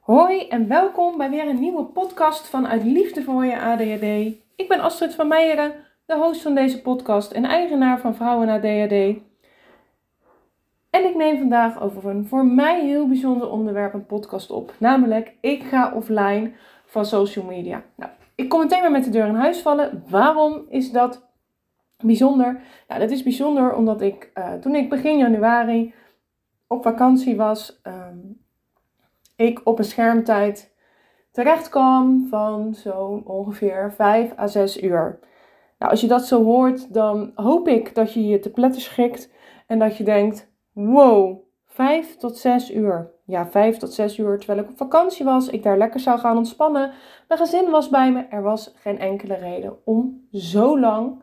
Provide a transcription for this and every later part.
Hoi en welkom bij weer een nieuwe podcast van Uit Liefde voor je ADHD. Ik ben Astrid van Meijeren, de host van deze podcast en eigenaar van Vrouwen ADHD. En ik neem vandaag over een voor mij heel bijzonder onderwerp een podcast op. Namelijk, ik ga offline van social media. Nou, ik kom meteen maar met de deur in huis vallen. Waarom is dat bijzonder? Nou, dat is bijzonder omdat ik uh, toen ik begin januari op vakantie was, um, ik op een schermtijd terecht kwam van zo'n ongeveer 5 à 6 uur. Nou, als je dat zo hoort, dan hoop ik dat je je te pletten schikt en dat je denkt: wow, 5 tot 6 uur. Ja, 5 tot 6 uur terwijl ik op vakantie was, ik daar lekker zou gaan ontspannen. Mijn gezin was bij me. Er was geen enkele reden om zo lang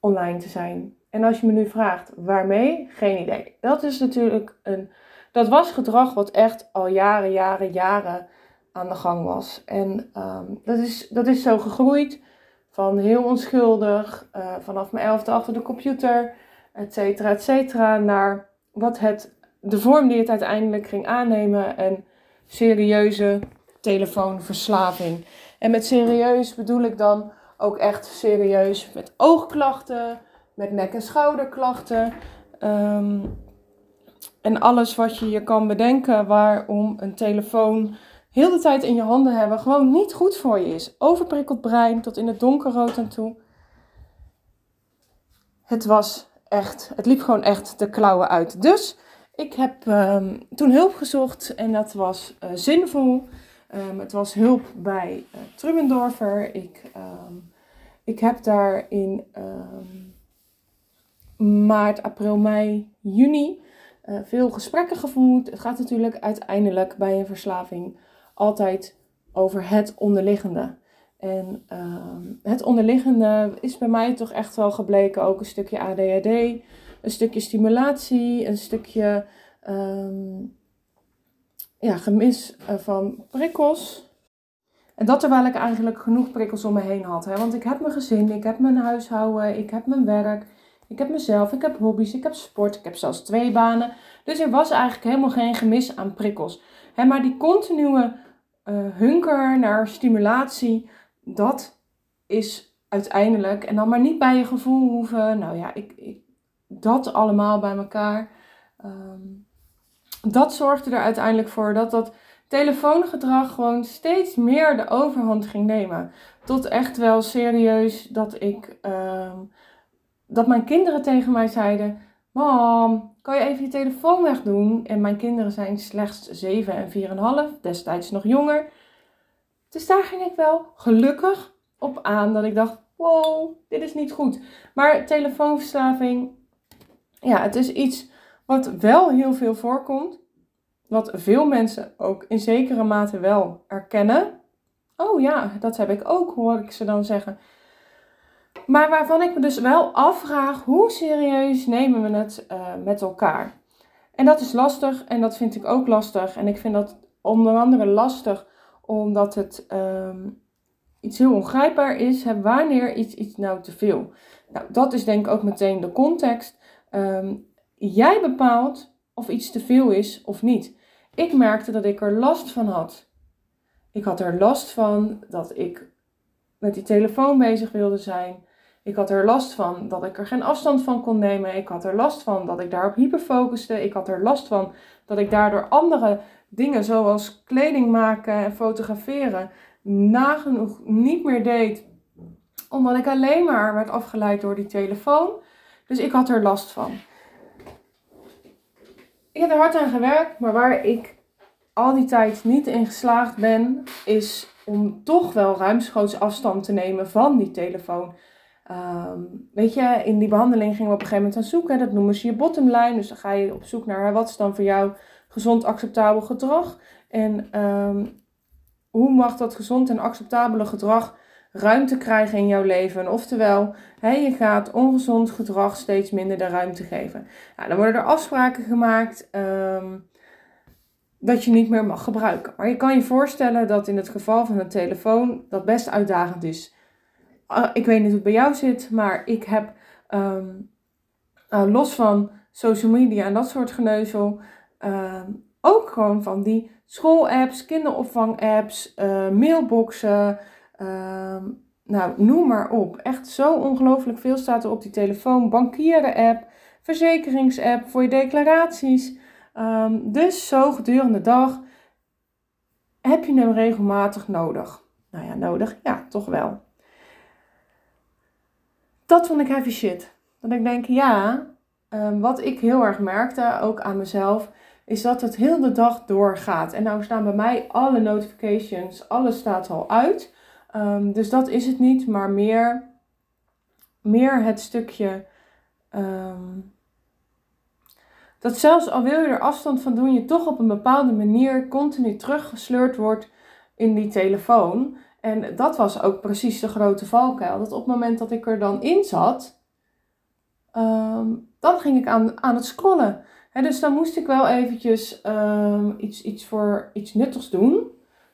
online te zijn. En als je me nu vraagt waarmee, geen idee. Dat is natuurlijk een. Dat was gedrag wat echt al jaren, jaren, jaren aan de gang was. En um, dat, is, dat is zo gegroeid van heel onschuldig, uh, vanaf mijn elfde achter de computer, et cetera, et cetera, naar wat het, de vorm die het uiteindelijk ging aannemen en serieuze telefoonverslaving. En met serieus bedoel ik dan ook echt serieus met oogklachten, met nek- en schouderklachten. Um, en alles wat je je kan bedenken waarom een telefoon heel de tijd in je handen hebben gewoon niet goed voor je is. Overprikkeld brein tot in het donkerrood aan toe. Het was echt, het liep gewoon echt de klauwen uit. Dus ik heb um, toen hulp gezocht en dat was uh, zinvol. Um, het was hulp bij uh. Ik, um, ik heb daar in maart, april, mei, juni uh, veel gesprekken gevoerd. Het gaat natuurlijk uiteindelijk bij een verslaving altijd over het onderliggende. En uh, het onderliggende is bij mij toch echt wel gebleken ook een stukje ADHD, een stukje stimulatie, een stukje um, ja, gemis uh, van prikkels. En dat terwijl ik eigenlijk genoeg prikkels om me heen had. Hè? Want ik heb mijn gezin, ik heb mijn huishouden, ik heb mijn werk, ik heb mezelf, ik heb hobby's, ik heb sport, ik heb zelfs twee banen. Dus er was eigenlijk helemaal geen gemis aan prikkels. Maar die continue uh, hunker naar stimulatie, dat is uiteindelijk, en dan maar niet bij je gevoel hoeven, nou ja, ik, ik dat allemaal bij elkaar. Um, dat zorgde er uiteindelijk voor dat dat telefoongedrag gewoon steeds meer de overhand ging nemen. Tot echt wel serieus dat ik. Um, dat mijn kinderen tegen mij zeiden: Mam, kan je even je telefoon wegdoen? En mijn kinderen zijn slechts 7 en 4,5, destijds nog jonger. Dus daar ging ik wel gelukkig op aan dat ik dacht: wow, dit is niet goed. Maar telefoonverslaving, ja, het is iets wat wel heel veel voorkomt. Wat veel mensen ook in zekere mate wel erkennen. Oh ja, dat heb ik ook, hoor ik ze dan zeggen. Maar waarvan ik me dus wel afvraag, hoe serieus nemen we het uh, met elkaar? En dat is lastig en dat vind ik ook lastig. En ik vind dat onder andere lastig omdat het um, iets heel ongrijpbaar is. Hè, wanneer iets, iets nou te veel? Nou, dat is denk ik ook meteen de context. Um, jij bepaalt of iets te veel is of niet. Ik merkte dat ik er last van had. Ik had er last van dat ik met die telefoon bezig wilde zijn. Ik had er last van dat ik er geen afstand van kon nemen. Ik had er last van dat ik daarop hyperfocuste. Ik had er last van dat ik daardoor andere dingen zoals kleding maken en fotograferen nagenoeg niet meer deed. Omdat ik alleen maar werd afgeleid door die telefoon. Dus ik had er last van. Ik heb er hard aan gewerkt, maar waar ik al die tijd niet in geslaagd ben, is om toch wel ruimschoots afstand te nemen van die telefoon. Um, weet je, in die behandeling gingen we op een gegeven moment aan zoeken. Dat noemen ze je bottomline. Dus dan ga je op zoek naar wat is dan voor jou gezond acceptabel gedrag. En um, hoe mag dat gezond en acceptabele gedrag ruimte krijgen in jouw leven? Oftewel, je gaat ongezond gedrag steeds minder de ruimte geven. Nou, dan worden er afspraken gemaakt um, dat je niet meer mag gebruiken. Maar je kan je voorstellen dat in het geval van een telefoon dat best uitdagend is. Uh, ik weet niet hoe het bij jou zit, maar ik heb um, uh, los van social media en dat soort geneuzel, uh, ook gewoon van die schoolapps, kinderopvangapps, uh, mailboxen, uh, nou noem maar op. Echt zo ongelooflijk veel staat er op die telefoon. Bankieren-app, verzekeringsapp voor je declaraties. Dus zo gedurende de dag heb je hem regelmatig nodig. Nou ja, nodig, ja, toch wel. Dat vond ik heavy shit. Dat ik denk, ja, um, wat ik heel erg merkte, ook aan mezelf, is dat het heel de dag doorgaat. En nou staan bij mij alle notifications, alles staat al uit. Um, dus dat is het niet, maar meer, meer het stukje. Um, dat zelfs al wil je er afstand van doen, je toch op een bepaalde manier continu teruggesleurd wordt in die telefoon. En dat was ook precies de grote valkuil. Dat op het moment dat ik er dan in zat, um, dan ging ik aan, aan het scrollen. dus dan moest ik wel eventjes um, iets, iets voor iets nuttigs doen.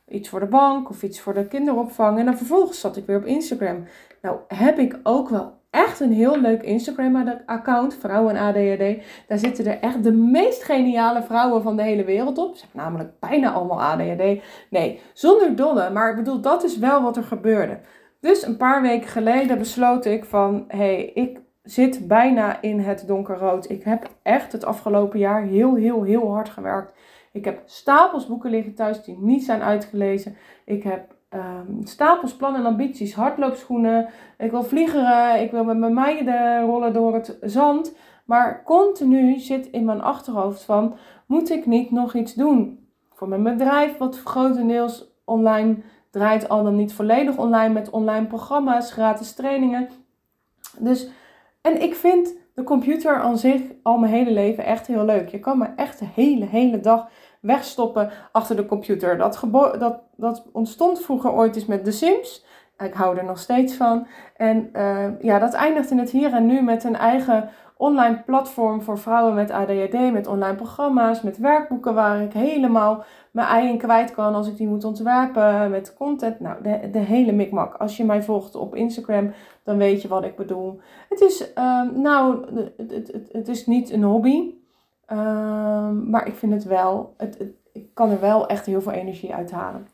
Iets voor de bank of iets voor de kinderopvang. En dan vervolgens zat ik weer op Instagram. Nou heb ik ook wel echt een heel leuk Instagram-account, Vrouwen ADHD. Daar zitten er echt de meest geniale vrouwen van de hele wereld op. Ze namelijk bijna allemaal ADHD. Nee, zonder dolle, maar ik bedoel, dat is wel wat er gebeurde. Dus een paar weken geleden besloot ik van, hé, hey, ik zit bijna in het donkerrood. Ik heb echt het afgelopen jaar heel, heel, heel hard gewerkt. Ik heb stapels boeken liggen thuis die niet zijn uitgelezen. Ik heb um, stapels plannen en ambities, hardloopschoenen. Ik wil vliegeren, ik wil met mijn meiden rollen door het zand. Maar continu zit in mijn achterhoofd van, moet ik niet nog iets doen? Voor mijn bedrijf, wat grotendeels online draait, al dan niet volledig online met online programma's, gratis trainingen. Dus, en ik vind de computer aan zich al mijn hele leven echt heel leuk. Je kan me echt de hele, hele dag wegstoppen achter de computer. Dat, dat, dat ontstond vroeger ooit eens met The Sims. Ik hou er nog steeds van. En uh, ja, dat eindigt in het hier en nu met een eigen online platform voor vrouwen met ADHD, met online programma's, met werkboeken waar ik helemaal mijn ei kwijt kan als ik die moet ontwerpen, met content. Nou, de, de hele mikmak. Als je mij volgt op Instagram, dan weet je wat ik bedoel. Het is, uh, nou, het, het, het is niet een hobby. Um, maar ik vind het wel, het, ik kan er wel echt heel veel energie uit halen.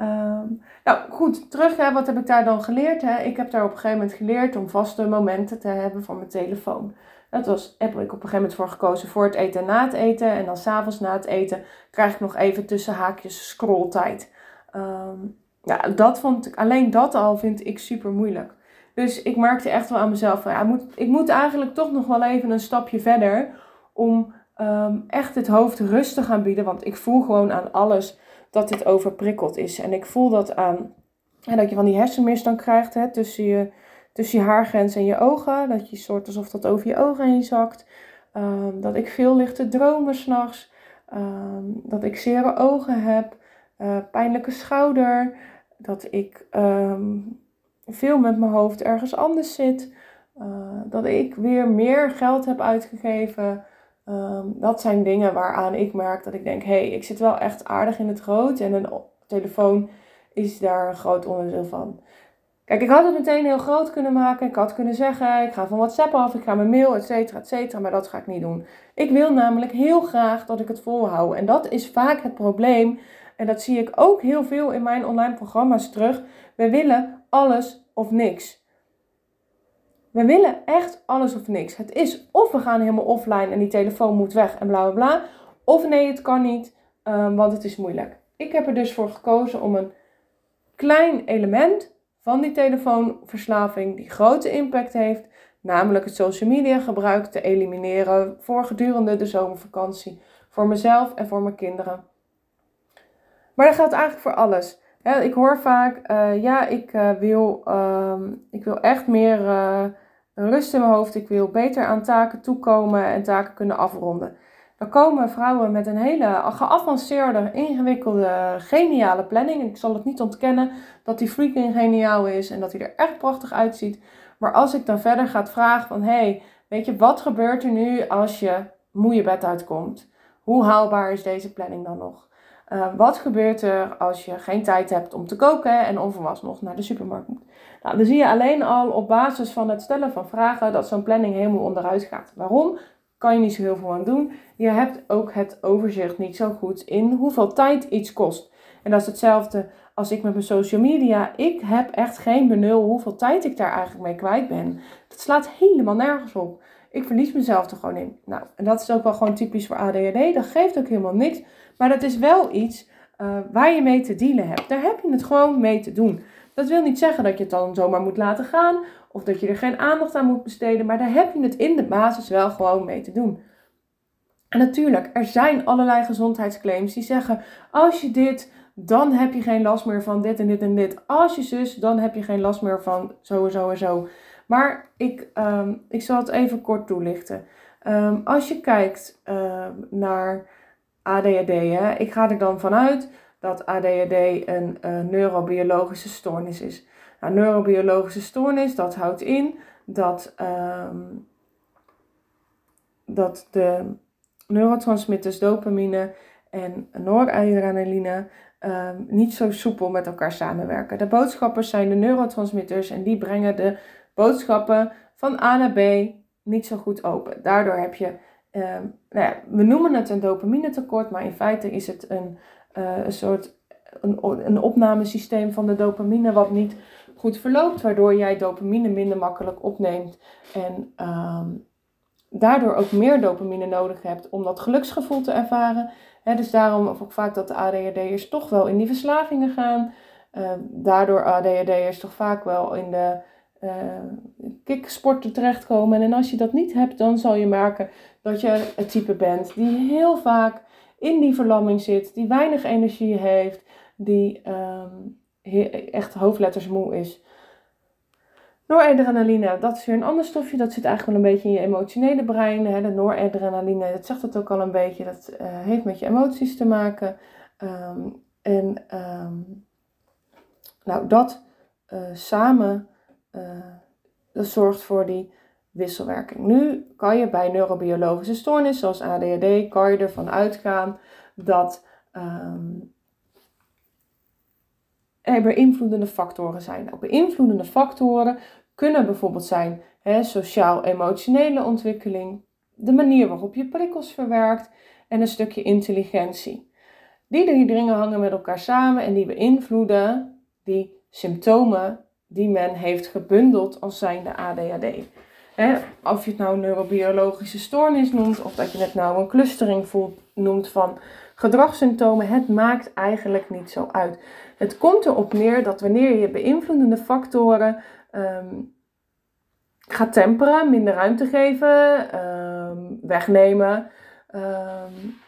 Um, nou goed, terug, hè, wat heb ik daar dan geleerd? Hè? Ik heb daar op een gegeven moment geleerd om vaste momenten te hebben voor mijn telefoon. Dat was, heb ik op een gegeven moment voor gekozen voor het eten en na het eten. En dan s'avonds na het eten krijg ik nog even tussen haakjes scrolltijd. Um, ja, dat vond ik, alleen dat al vind ik super moeilijk. Dus ik merkte echt wel aan mezelf van, ja, moet, ik moet eigenlijk toch nog wel even een stapje verder om um, echt het hoofd rust te gaan bieden. Want ik voel gewoon aan alles dat dit overprikkeld is. En ik voel dat aan en dat je van die hersenmist dan krijgt hè, tussen, je, tussen je haargrens en je ogen. Dat je soort alsof dat over je ogen heen zakt. Um, dat ik veel lichte dromen s'nachts. Um, dat ik zere ogen heb. Uh, pijnlijke schouder. Dat ik veel met mijn hoofd ergens anders zit. Uh, dat ik weer meer geld heb uitgegeven Um, dat zijn dingen waaraan ik merk dat ik denk, hé, hey, ik zit wel echt aardig in het rood en een telefoon is daar een groot onderdeel van. Kijk, ik had het meteen heel groot kunnen maken. Ik had kunnen zeggen, ik ga van WhatsApp af, ik ga mijn mail, et cetera, et cetera. Maar dat ga ik niet doen. Ik wil namelijk heel graag dat ik het volhoud. En dat is vaak het probleem. En dat zie ik ook heel veel in mijn online programma's terug. We willen alles of niks. We willen echt alles of niks. Het is of we gaan helemaal offline en die telefoon moet weg en bla bla bla. Of nee, het kan niet, um, want het is moeilijk. Ik heb er dus voor gekozen om een klein element van die telefoonverslaving die grote impact heeft, namelijk het social media gebruik, te elimineren voor gedurende de zomervakantie. Voor mezelf en voor mijn kinderen. Maar dat geldt eigenlijk voor alles. ik hoor vaak, uh, ja, ik, uh, wil, uh, ik wil echt meer rust in mijn hoofd. Ik wil beter aan taken toekomen en taken kunnen afronden. Dan komen vrouwen met een hele geavanceerde, ingewikkelde, geniale planning. Ik zal het niet ontkennen dat die freaking geniaal is en dat hij er echt prachtig uitziet. Maar als ik dan verder ga vragen van, hey, weet je, wat gebeurt er nu als je moe je bed uitkomt? Hoe haalbaar is deze planning dan nog? Uh, wat gebeurt er als je geen tijd hebt om te koken en onverwachts nog naar de supermarkt moet? Nou, dan zie je alleen al op basis van het stellen van vragen dat zo'n planning helemaal onderuit gaat. Waarom? kan je niet zo heel veel aan doen. Je hebt ook het overzicht niet zo goed in hoeveel tijd iets kost. En dat is hetzelfde als ik met mijn social media. Ik heb echt geen benul hoeveel tijd ik daar eigenlijk mee kwijt ben. Dat slaat helemaal nergens op. Ik verlies mezelf er gewoon in. Nou, en dat is ook wel gewoon typisch voor ADHD. Dat geeft ook helemaal niks. Maar dat is wel iets uh, waar je mee te dealen hebt. Daar heb je het gewoon mee te doen. Dat wil niet zeggen dat je het dan zomaar moet laten gaan. Of dat je er geen aandacht aan moet besteden. Maar daar heb je het in de basis wel gewoon mee te doen. En natuurlijk, er zijn allerlei gezondheidsclaims die zeggen: als je dit, dan heb je geen last meer van dit en dit en dit. Als je zus, dan heb je geen last meer van zo en zo en zo. Maar ik, um, ik zal het even kort toelichten. Um, als je kijkt um, naar ADHD, ik ga er dan vanuit dat ADHD een uh, neurobiologische stoornis is. Nou, neurobiologische stoornis, dat houdt in dat, dat de neurotransmitters dopamine en noradrenaline um, niet zo soepel met elkaar samenwerken. De boodschappers zijn de neurotransmitters en die brengen de boodschappen van A naar B niet zo goed open. Daardoor heb je, um, nou ja, we noemen het een dopamine tekort, maar in feite is het een, uh, een soort een, een opnamesysteem van de dopamine wat niet goed verloopt, waardoor jij dopamine minder makkelijk opneemt en um, daardoor ook meer dopamine nodig hebt om dat geluksgevoel te ervaren. dus daarom ook vaak dat de ADHD'ers toch wel in die verslavingen gaan. Uh, daardoor ADHD'ers toch vaak wel in de uh, kicksporten terechtkomen. En als je dat niet hebt, dan zal je merken dat je het type bent die heel vaak in die verlamming zit, die weinig energie heeft, die um, echt hoofdletters moe is. Noradrenaline, dat is weer een ander stofje. Dat zit eigenlijk wel een beetje in je emotionele brein. Hè. De noradrenaline, dat zegt het ook al een beetje. Dat uh, heeft met je emoties te maken. Um, en um, nou, dat uh, samen, uh, dat zorgt voor die wisselwerking. Nu kan je bij neurobiologische stoornissen zoals ADHD, kan je ervan uitgaan dat um, er beïnvloedende factoren zijn. Nou, beïnvloedende factoren kunnen bijvoorbeeld zijn sociaal-emotionele ontwikkeling, de manier waarop je prikkels verwerkt en een stukje intelligentie. Die drie dingen hangen met elkaar samen en die beïnvloeden die symptomen die men heeft gebundeld als zijnde ADHD. He, of je het nou neurobiologische stoornis noemt, of dat je het nou een clustering noemt van gedragssymptomen, het maakt eigenlijk niet zo uit. Het komt erop neer dat wanneer je beïnvloedende factoren um, gaat temperen, minder ruimte geven, um, wegnemen, um,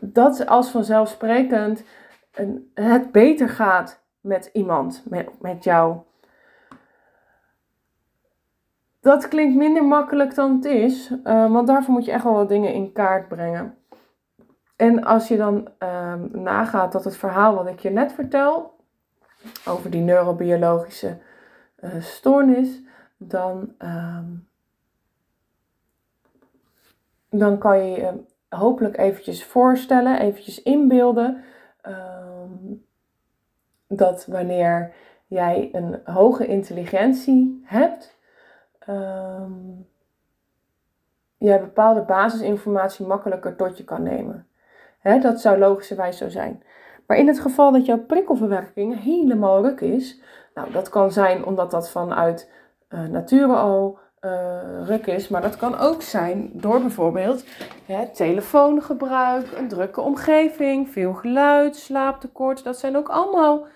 dat als vanzelfsprekend het beter gaat met iemand, met, met jou. Dat klinkt minder makkelijk dan het is, uh, want daarvoor moet je echt wel wat dingen in kaart brengen. En als je dan um, nagaat dat het verhaal wat ik je net vertel, over die neurobiologische uh, stoornis, dan, um, dan kan je je hopelijk eventjes voorstellen, eventjes inbeelden, um, dat wanneer jij een hoge intelligentie hebt, um, je bepaalde basisinformatie makkelijker tot je kan nemen. Dat zou logischerwijs zo zijn. Maar in het geval dat jouw prikkelverwerking helemaal ruk is, nou dat kan zijn omdat dat vanuit uh, nature al uh, ruk is, maar dat kan ook zijn door bijvoorbeeld hè, telefoongebruik, een drukke omgeving, veel geluid, slaaptekort. Dat zijn ook allemaal,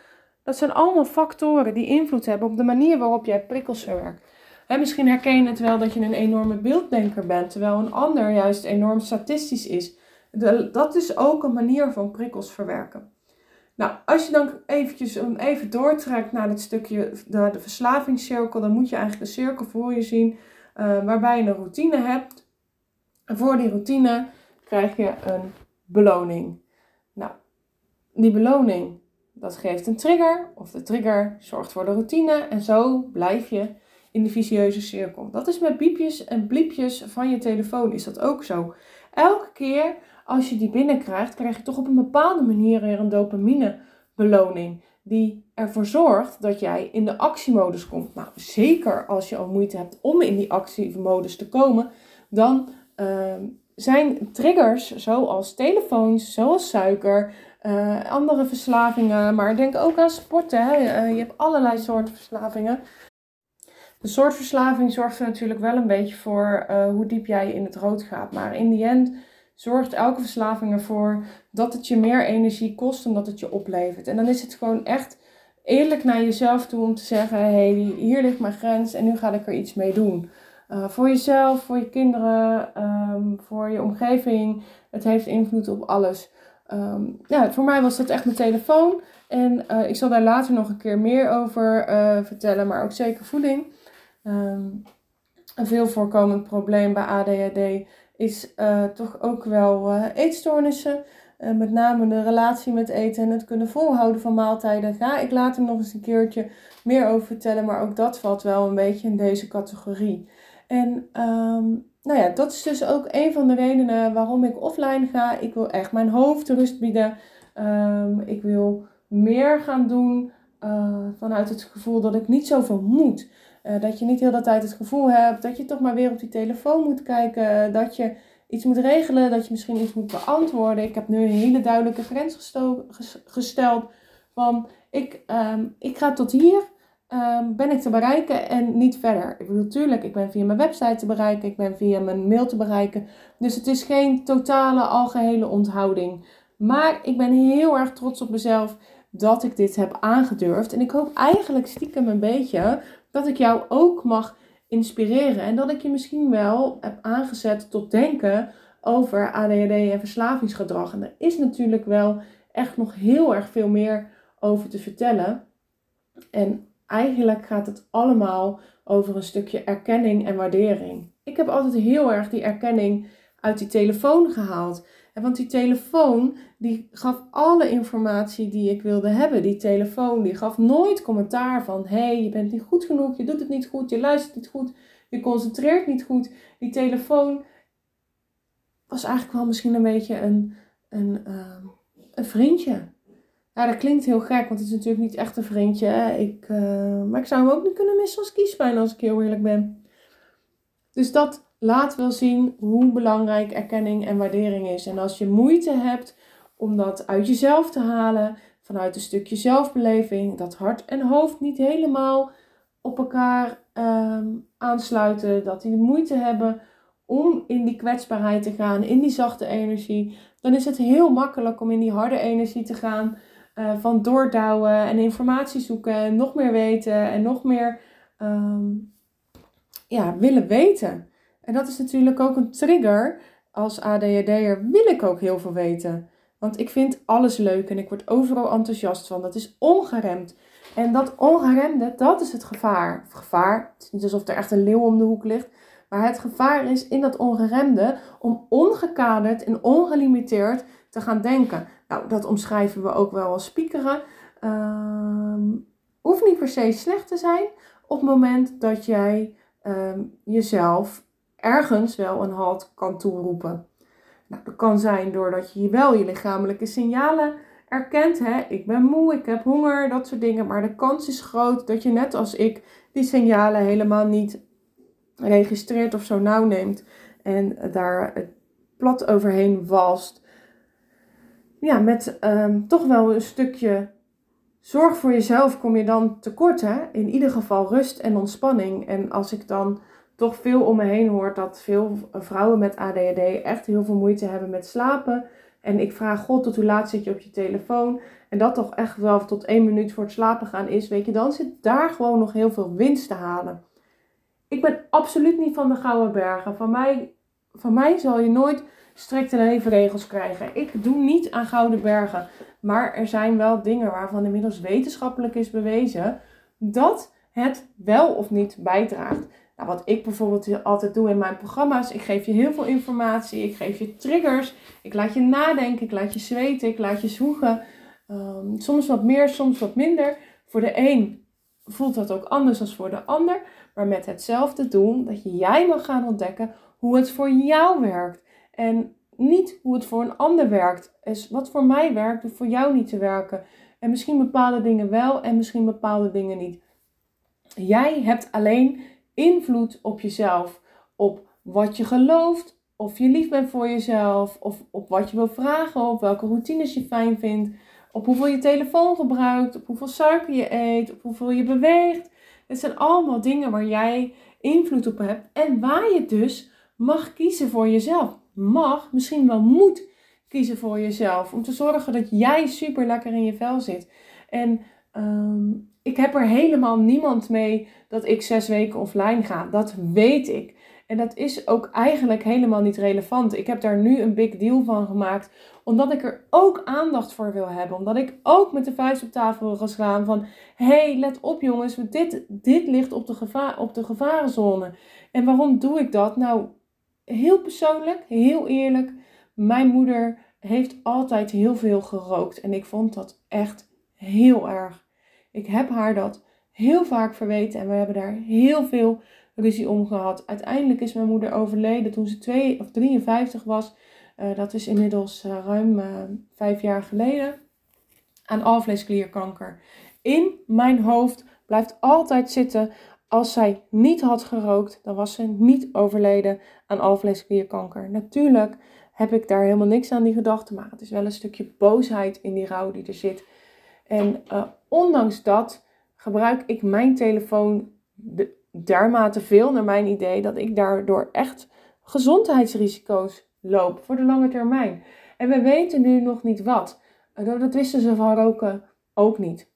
dat zijn allemaal factoren die invloed hebben op de manier waarop jij prikkels verwerkt. Hè, misschien herken je het wel dat je een enorme beelddenker bent, terwijl een ander juist enorm statistisch is. dat is ook een manier van prikkels verwerken. Nou, als je dan eventjes even doortrekt naar het stukje, de, de verslavingscirkel, dan moet je eigenlijk een cirkel voor je zien uh, waarbij je een routine hebt. En voor die routine krijg je een beloning. Nou, die beloning, dat geeft een trigger, of de trigger zorgt voor de routine en zo blijf je in de vicieuze cirkel. Dat is met biepjes en bliepjes van je telefoon is dat ook zo. Elke keer als je die binnenkrijgt, krijg je toch op een bepaalde manier weer een dopamine beloning. Die ervoor zorgt dat jij in de actiemodus komt. Nou, zeker als je al moeite hebt om in die actiemodus te komen, dan ehm, zijn triggers zoals telefoons, zoals suiker, uh, andere verslavingen, maar denk ook aan sporten. Hè. Uh, je hebt allerlei soorten verslavingen. De soort verslaving zorgt er natuurlijk wel een beetje voor uh, hoe diep jij in het rood gaat. Maar in die end zorgt elke verslaving ervoor dat het je meer energie kost dan dat het je oplevert. En dan is het gewoon echt eerlijk naar jezelf toe om te zeggen: hé, hey, hier ligt mijn grens en nu ga ik er iets mee doen. Uh, voor jezelf, voor je kinderen, um, voor je omgeving. Het heeft invloed op alles. Um, ja, voor mij was dat echt mijn telefoon. En uh, ik zal daar later nog een keer meer over vertellen, maar ook zeker voeding. Um, een veel voorkomend probleem bij ADHD is uh, toch ook wel eetstoornissen. met name de relatie met eten en het kunnen volhouden van maaltijden. Ga ik later nog eens een keertje meer over vertellen, maar ook dat valt wel een beetje in deze categorie. En um, nou ja, dat is dus ook een van de redenen waarom ik offline ga. Ik wil echt mijn hoofd rust bieden. Um, ik wil meer gaan doen vanuit het gevoel dat ik niet zoveel moet. Uh, dat je niet heel de tijd het gevoel hebt dat je toch maar weer op die telefoon moet kijken. Dat je iets moet regelen, dat je misschien iets moet beantwoorden. Ik heb nu een hele duidelijke grens gesteld van ik, um, ik ga tot hier. Um, ben ik te bereiken en niet verder. Ik bedoel, natuurlijk, ik ben via mijn website te bereiken, ik ben via mijn mail te bereiken. Dus het is geen totale, algehele onthouding. Maar ik ben heel erg trots op mezelf dat ik dit heb aangedurfd. En ik hoop eigenlijk stiekem een beetje dat ik jou ook mag inspireren. En dat ik je misschien wel heb aangezet tot denken over ADHD en verslavingsgedrag. En er is natuurlijk wel echt nog heel erg veel meer over te vertellen. En eigenlijk gaat het allemaal over een stukje erkenning en waardering. Ik heb altijd heel erg die erkenning uit die telefoon gehaald. Want die telefoon die gaf alle informatie die ik wilde hebben. Die telefoon die gaf nooit commentaar van hé, hey, je bent niet goed genoeg, je doet het niet goed, je luistert niet goed, je concentreert niet goed. Die telefoon was eigenlijk wel misschien een beetje een, een, uh, een vriendje. Ja, dat klinkt heel gek, want het is natuurlijk niet echt een vriendje. Ik, uh, maar ik zou hem ook niet kunnen missen als kiespijn, als ik heel eerlijk ben. Dus dat laat wel zien hoe belangrijk erkenning en waardering is. En als je moeite hebt om dat uit jezelf te halen, vanuit een stukje zelfbeleving, dat hart en hoofd niet helemaal op elkaar um, aansluiten, dat die moeite hebben om in die kwetsbaarheid te gaan, in die zachte energie, dan is het heel makkelijk om in die harde energie te gaan uh, van doordouwen en informatie zoeken en nog meer weten en nog meer um, ja, willen weten. En dat is natuurlijk ook een trigger. Als ADHD'er wil ik ook heel veel weten. Want ik vind alles leuk en ik word overal enthousiast van. Dat is ongeremd. En dat ongeremde, dat is het gevaar. gevaar, het is niet alsof er echt een leeuw om de hoek ligt. Maar het gevaar is in dat ongeremde om ongekaderd en ongelimiteerd te gaan denken. Nou, dat omschrijven we ook wel als spiekeren. Um, hoeft niet per se slecht te zijn op het moment dat jij um, jezelf ergens wel een halt kan toeroepen. Nou, dat kan zijn doordat je wel je lichamelijke signalen erkent. Hè? Ik ben moe, ik heb honger, dat soort dingen. Maar de kans is groot dat je net als ik die signalen helemaal niet registreert of zo nauw neemt. En daar plat overheen walst ja, met um, toch wel een stukje zorg voor jezelf kom je dan tekort. Hè? In ieder geval rust en ontspanning. En als ik dan toch veel om me heen hoor dat veel vrouwen met ADHD echt heel veel moeite hebben met slapen. En ik vraag God tot hoe laat zit je op je telefoon. En dat toch echt wel tot één minuut voor het slapen gaan is. Weet je, dan zit daar gewoon nog heel veel winst te halen. Ik ben absoluut niet van de Gouden Bergen. Van mij, van mij zal je nooit strikte leefregels krijgen. Ik doe niet aan gouden bergen. Maar er zijn wel dingen waarvan inmiddels wetenschappelijk is bewezen dat het wel of niet bijdraagt. Nou, wat ik bijvoorbeeld altijd doe in mijn programma's, ik geef je heel veel informatie, ik geef je triggers, ik laat je nadenken, ik laat je zweten, ik laat je zwoegen. Um, soms wat meer, soms wat minder. Voor de een voelt dat ook anders dan voor de ander, maar met hetzelfde doel dat jij mag gaan ontdekken hoe het voor jou werkt. En niet hoe het voor een ander werkt. Is wat voor mij werkt, hoeft voor jou niet te werken. En misschien bepaalde dingen wel en misschien bepaalde dingen niet. Jij hebt alleen invloed op jezelf. Op wat je gelooft, of je lief bent voor jezelf, of op wat je wil vragen, op welke routines je fijn vindt, op hoeveel je telefoon gebruikt, op hoeveel suiker je eet, op hoeveel je beweegt. Het zijn allemaal dingen waar jij invloed op hebt en waar je dus mag kiezen voor jezelf. Mag, misschien wel moet kiezen voor jezelf. Om te zorgen dat jij super lekker in je vel zit. En ehm, ik heb er helemaal niemand mee dat ik zes weken offline ga. Dat weet ik. En dat is ook eigenlijk helemaal niet relevant. Ik heb daar nu een big deal van gemaakt. Omdat ik er ook aandacht voor wil hebben. Omdat ik ook met de vuist op tafel wil gaan slaan van... hey, let op jongens, dit, dit ligt op de, gevaar, op de gevarenzone. En waarom doe ik dat? Nou, heel persoonlijk, heel eerlijk. Mijn moeder heeft altijd heel veel gerookt. En ik vond dat echt heel erg. Ik heb haar dat heel vaak verweten. En we hebben daar heel veel ruzie om gehad. Uiteindelijk is mijn moeder overleden toen ze 2 of 53 was. Uh, dat is inmiddels uh, ruim uh, vijf jaar geleden. Aan alvleesklierkanker. In mijn hoofd blijft altijd zitten. Als zij niet had gerookt, dan was ze niet overleden aan alvleesklierkanker. Natuurlijk heb ik daar helemaal niks aan die gedachte, maar het is wel een stukje boosheid in die rouw die er zit. En ondanks dat gebruik ik mijn telefoon de, dermate veel, naar mijn idee, dat ik daardoor echt gezondheidsrisico's loop voor de lange termijn. En we weten nu nog niet wat. Dat wisten ze van roken ook niet.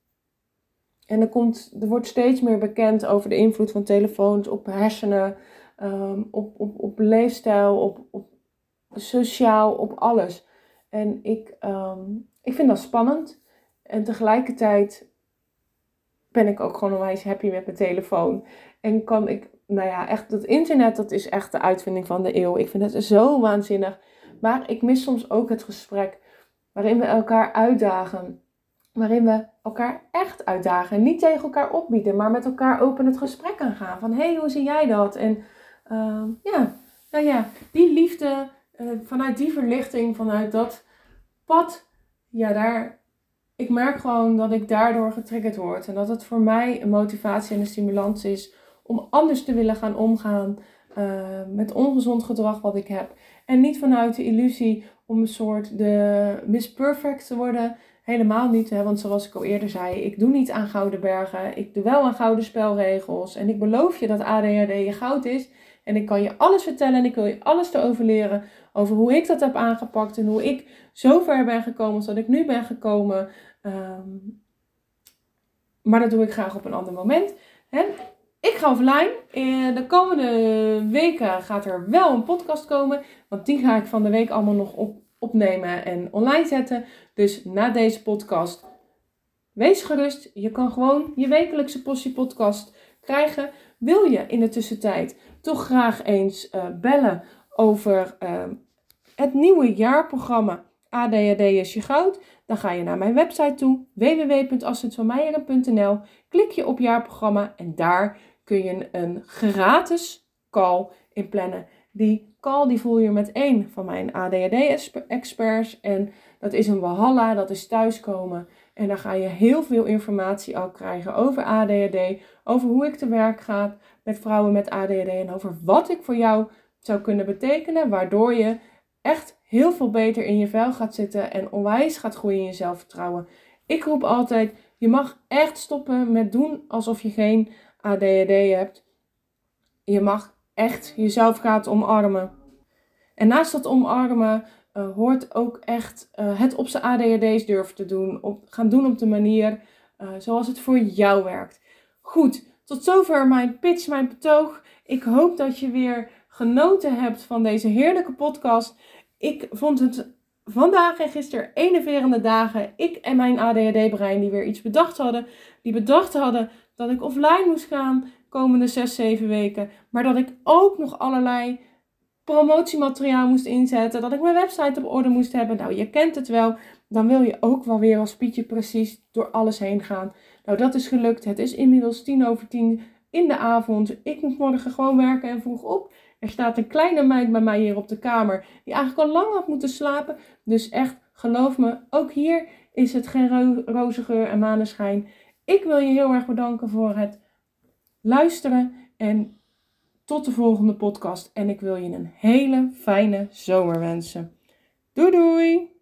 En er, komt, er wordt steeds meer bekend over de invloed van telefoons op hersenen, ehm, op, op, op leefstijl, op, op sociaal, op alles. En ik, ehm, ik vind dat spannend. En tegelijkertijd ben ik ook gewoon onwijs happy met mijn telefoon. En kan ik, nou ja, echt, dat internet, dat is echt de uitvinding van de eeuw. Ik vind het zo waanzinnig. Maar ik mis soms ook het gesprek waarin we elkaar uitdagen. Waarin we elkaar echt uitdagen. Niet tegen elkaar opbieden, maar met elkaar open het gesprek aan gaan. Van, hé, hey, hoe zie jij dat? En uh, ja, nou ja, die liefde, uh, vanuit die verlichting, vanuit dat pad, ja, daar, ik merk gewoon dat ik daardoor getriggerd word. En dat het voor mij een motivatie en een stimulans is om anders te willen gaan omgaan uh, met ongezond gedrag wat ik heb. En niet vanuit de illusie om een soort de Miss Perfect te worden. Helemaal niet, hè? want zoals ik al eerder zei, ik doe niet aan gouden bergen. Ik doe wel aan gouden spelregels. En ik beloof je dat ADHD je goud is. En ik kan je alles vertellen en ik wil je alles erover leren. Over hoe ik dat heb aangepakt en hoe ik zo ver ben gekomen zodat ik nu ben gekomen. Um, maar dat doe ik graag op een ander moment. Ik ga offline. Eh, de komende weken gaat er wel een podcast komen. Want die ga ik van de week allemaal nog op, opnemen en online zetten. Dus na deze podcast, wees gerust. Je kan gewoon je wekelijkse postie podcast krijgen. Wil je in de tussentijd toch graag eens uh, bellen over uh, het nieuwe jaarprogramma ADHD is je goud? Dan ga je naar mijn website toe, www.astridvanmeijeren.nl. Klik je op jaarprogramma en daar kun je een gratis call inplannen. Die call die voel je met één van mijn ADHD-experts. En dat is een Walhalla, dat is thuiskomen. En daar ga je heel veel informatie al krijgen over ADHD, over hoe ik te werk ga met vrouwen met ADHD en over wat ik voor jou zou kunnen betekenen, waardoor je echt heel veel beter in je vel gaat zitten en onwijs gaat groeien in je zelfvertrouwen. Ik roep altijd, je mag echt stoppen met doen alsof je geen ADHD hebt. Je mag echt jezelf gaan omarmen. En naast dat omarmen uh, hoort ook echt uh, het op zijn ADHD's durven te doen. Op, gaan doen op de manier uh, zoals het voor jou werkt. Goed, tot zover mijn pitch, mijn betoog. Ik hoop dat je weer genoten hebt van deze heerlijke podcast. Ik vond het vandaag en gisteren enerverende dagen. Ik en mijn ADHD-brein die weer iets bedacht hadden. Die bedacht hadden dat ik offline moest gaan komende 6, 7 weken. Maar dat ik ook nog allerlei promotiemateriaal moest inzetten. Dat ik mijn website op orde moest hebben. Nou, je kent het wel. Dan wil je ook wel weer als Pietje precies door alles heen gaan. Nou, dat is gelukt. Het is inmiddels tien over tien in de avond. Ik moet morgen gewoon werken en vroeg op. Er staat een kleine meid bij mij hier op de kamer. Die eigenlijk al lang had moeten slapen. Dus echt, geloof me, ook hier is het geen ro roze geur en maneschijn. Ik wil je heel erg bedanken voor het luisteren. En Tot de volgende podcast en ik wil je een hele fijne zomer wensen. Doei doei!